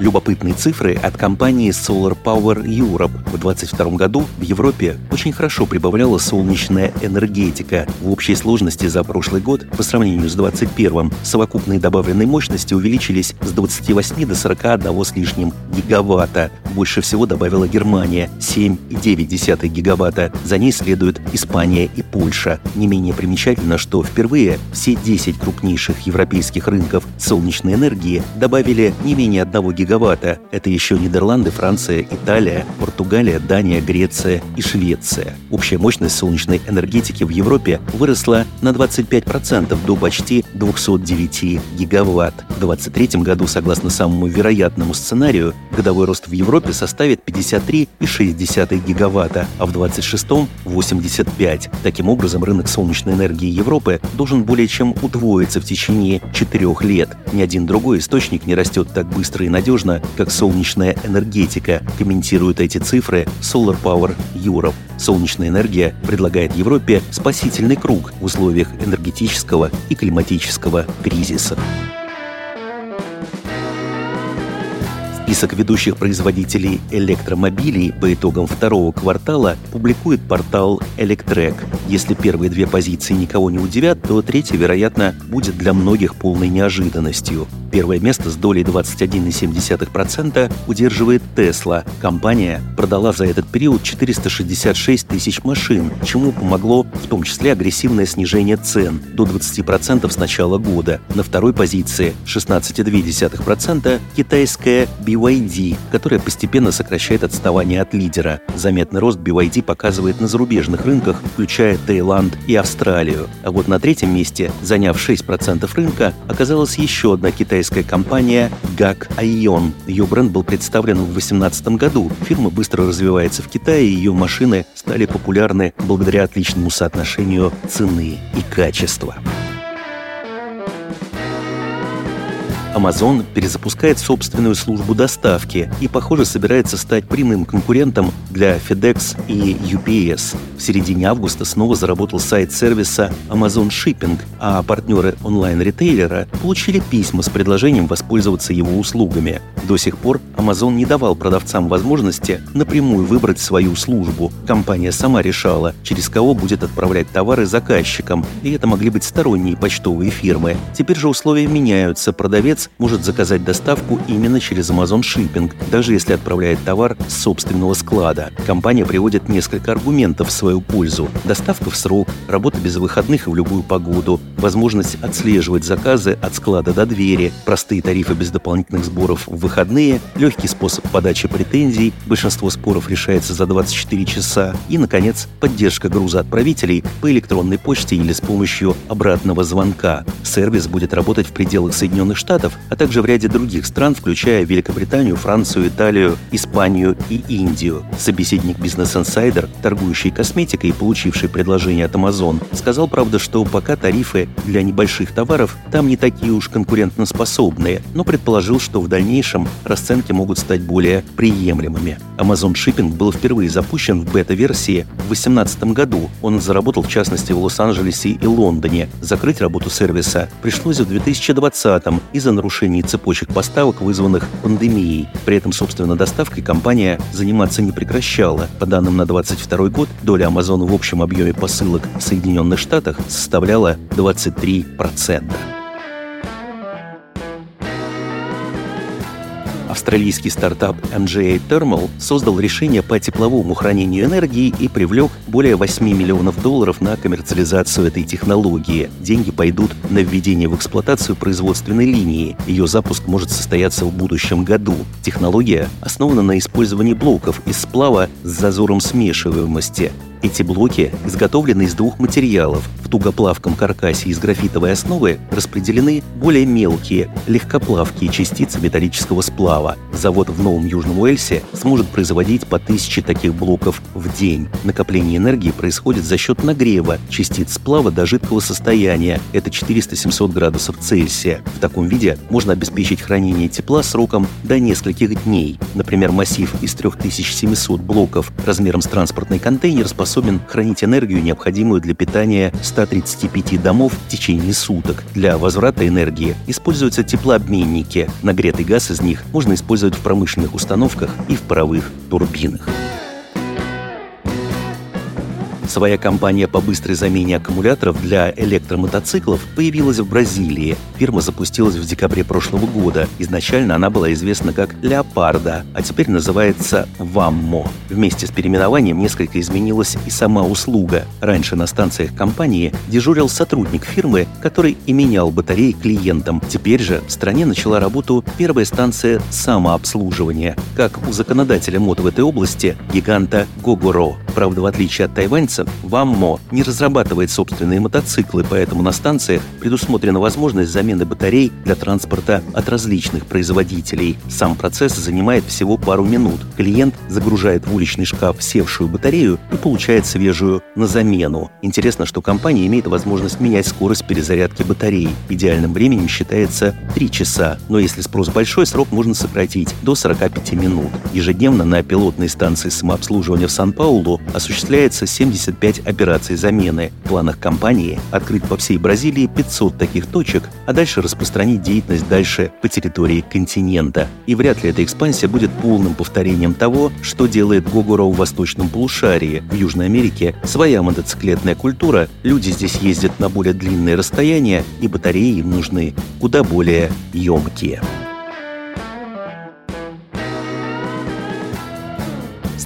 Любопытные цифры от компании Solar Power Europe. В 2022 году в Европе очень хорошо прибавляла солнечная энергетика. В общей сложности за прошлый год по сравнению с 2021 совокупные добавленные мощности увеличились с 28 до 41 с лишним гигаватта. Больше всего добавила Германия – 7,9 гигаватта. За ней следуют Испания и Польша. Не менее примечательно, что впервые все 10 крупнейших европейских рынков солнечной энергии добавили не менее 1 гигаватта гигаватта. Это еще Нидерланды, Франция, Италия, Португалия, Дания, Греция и Швеция. Общая мощность солнечной энергетики в Европе выросла на 25% до почти 209 гигаватт. В 2023 году, согласно самому вероятному сценарию, годовой рост в Европе составит 53,6 гигаватта, а в 2026 – 85. Таким образом, рынок солнечной энергии Европы должен более чем удвоиться в течение четырех лет. Ни один другой источник не растет так быстро и надежно, надежно, как солнечная энергетика, комментируют эти цифры Solar Power Europe. Солнечная энергия предлагает Европе спасительный круг в условиях энергетического и климатического кризиса. Список ведущих производителей электромобилей по итогам второго квартала публикует портал Electrek. Если первые две позиции никого не удивят, то третья, вероятно, будет для многих полной неожиданностью. Первое место с долей 21,7% удерживает Tesla. Компания продала за этот период 466 тысяч машин, чему помогло в том числе агрессивное снижение цен до 20% с начала года. На второй позиции 16,2% китайская BYD, которая постепенно сокращает отставание от лидера. Заметный рост BYD показывает на зарубежных рынках, включая Таиланд и Австралию. А вот на третьем месте, заняв 6% рынка, оказалась еще одна китайская китайская компания GAC Aion. Ее бренд был представлен в 2018 году. Фирма быстро развивается в Китае, и ее машины стали популярны благодаря отличному соотношению цены и качества. Amazon перезапускает собственную службу доставки и, похоже, собирается стать прямым конкурентом для FedEx и UPS. В середине августа снова заработал сайт сервиса Amazon Shipping, а партнеры онлайн-ритейлера получили письма с предложением воспользоваться его услугами. До сих пор Amazon не давал продавцам возможности напрямую выбрать свою службу. Компания сама решала, через кого будет отправлять товары заказчикам, и это могли быть сторонние почтовые фирмы. Теперь же условия меняются, продавец может заказать доставку именно через Amazon Shipping, даже если отправляет товар с собственного склада. Компания приводит несколько аргументов в свою пользу. Доставка в срок, работа без выходных и в любую погоду, возможность отслеживать заказы от склада до двери, простые тарифы без дополнительных сборов в выходные, легкий способ подачи претензий, большинство споров решается за 24 часа и, наконец, поддержка грузоотправителей по электронной почте или с помощью обратного звонка. Сервис будет работать в пределах Соединенных Штатов, Штатов, а также в ряде других стран, включая Великобританию, Францию, Италию, Испанию и Индию. Собеседник Business Insider, торгующий косметикой и получивший предложение от Amazon, сказал, правда, что пока тарифы для небольших товаров там не такие уж конкурентоспособные, но предположил, что в дальнейшем расценки могут стать более приемлемыми. Amazon Shipping был впервые запущен в бета-версии в 2018 году. Он заработал в частности в Лос-Анджелесе и Лондоне. Закрыть работу сервиса пришлось в 2020 из-за нарушений цепочек поставок, вызванных пандемией. При этом, собственно, доставкой компания заниматься не прекращала. По данным на 2022 год, доля Amazon в общем объеме посылок в Соединенных Штатах составляла 23%. Австралийский стартап MGA Thermal создал решение по тепловому хранению энергии и привлек более 8 миллионов долларов на коммерциализацию этой технологии. Деньги пойдут на введение в эксплуатацию производственной линии. Ее запуск может состояться в будущем году. Технология основана на использовании блоков из сплава с зазором смешиваемости. Эти блоки изготовлены из двух материалов. В тугоплавком каркасе из графитовой основы распределены более мелкие, легкоплавкие частицы металлического сплава. Завод в Новом Южном Уэльсе сможет производить по тысяче таких блоков в день. Накопление энергии происходит за счет нагрева частиц сплава до жидкого состояния. Это 400-700 градусов Цельсия. В таком виде можно обеспечить хранение тепла сроком до нескольких дней. Например, массив из 3700 блоков размером с транспортный контейнер способен хранить энергию, необходимую для питания 135 домов в течение суток. Для возврата энергии используются теплообменники. Нагретый газ из них можно использовать в промышленных установках и в паровых турбинах. Своя компания по быстрой замене аккумуляторов для электромотоциклов появилась в Бразилии. Фирма запустилась в декабре прошлого года. Изначально она была известна как «Леопарда», а теперь называется «Ваммо». Вместе с переименованием несколько изменилась и сама услуга. Раньше на станциях компании дежурил сотрудник фирмы, который и менял батареи клиентам. Теперь же в стране начала работу первая станция самообслуживания, как у законодателя мод в этой области, гиганта Гогоро. Правда, в отличие от тайваньца, ВАММО не разрабатывает собственные мотоциклы, поэтому на станциях предусмотрена возможность замены батарей для транспорта от различных производителей. Сам процесс занимает всего пару минут. Клиент загружает в уличный шкаф севшую батарею и получает свежую на замену. Интересно, что компания имеет возможность менять скорость перезарядки батареи. Идеальным временем считается 3 часа, но если спрос большой, срок можно сократить до 45 минут. Ежедневно на пилотной станции самообслуживания в Сан-Паулу осуществляется 70 25 операций замены. В планах компании открыть по всей Бразилии 500 таких точек, а дальше распространить деятельность дальше по территории континента. И вряд ли эта экспансия будет полным повторением того, что делает Гогора в восточном полушарии. В Южной Америке своя мотоциклетная культура, люди здесь ездят на более длинные расстояния, и батареи им нужны куда более емкие.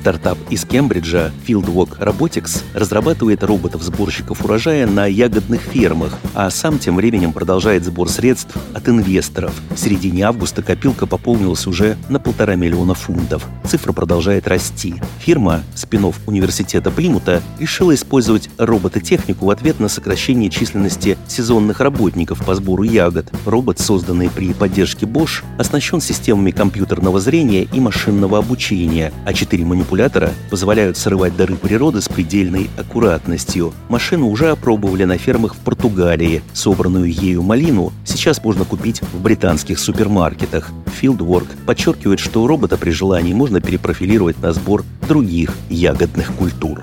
Стартап из Кембриджа Fieldwalk Robotics разрабатывает роботов-сборщиков урожая на ягодных фермах, а сам тем временем продолжает сбор средств от инвесторов. В середине августа копилка пополнилась уже на полтора миллиона фунтов. Цифра продолжает расти. Фирма, спинов университета Плимута, решила использовать робототехнику в ответ на сокращение численности сезонных работников по сбору ягод. Робот, созданный при поддержке Bosch, оснащен системами компьютерного зрения и машинного обучения, а четыре манипулятора манипулятора позволяют срывать дары природы с предельной аккуратностью. Машину уже опробовали на фермах в Португалии. Собранную ею малину сейчас можно купить в британских супермаркетах. Fieldwork подчеркивает, что у робота при желании можно перепрофилировать на сбор других ягодных культур.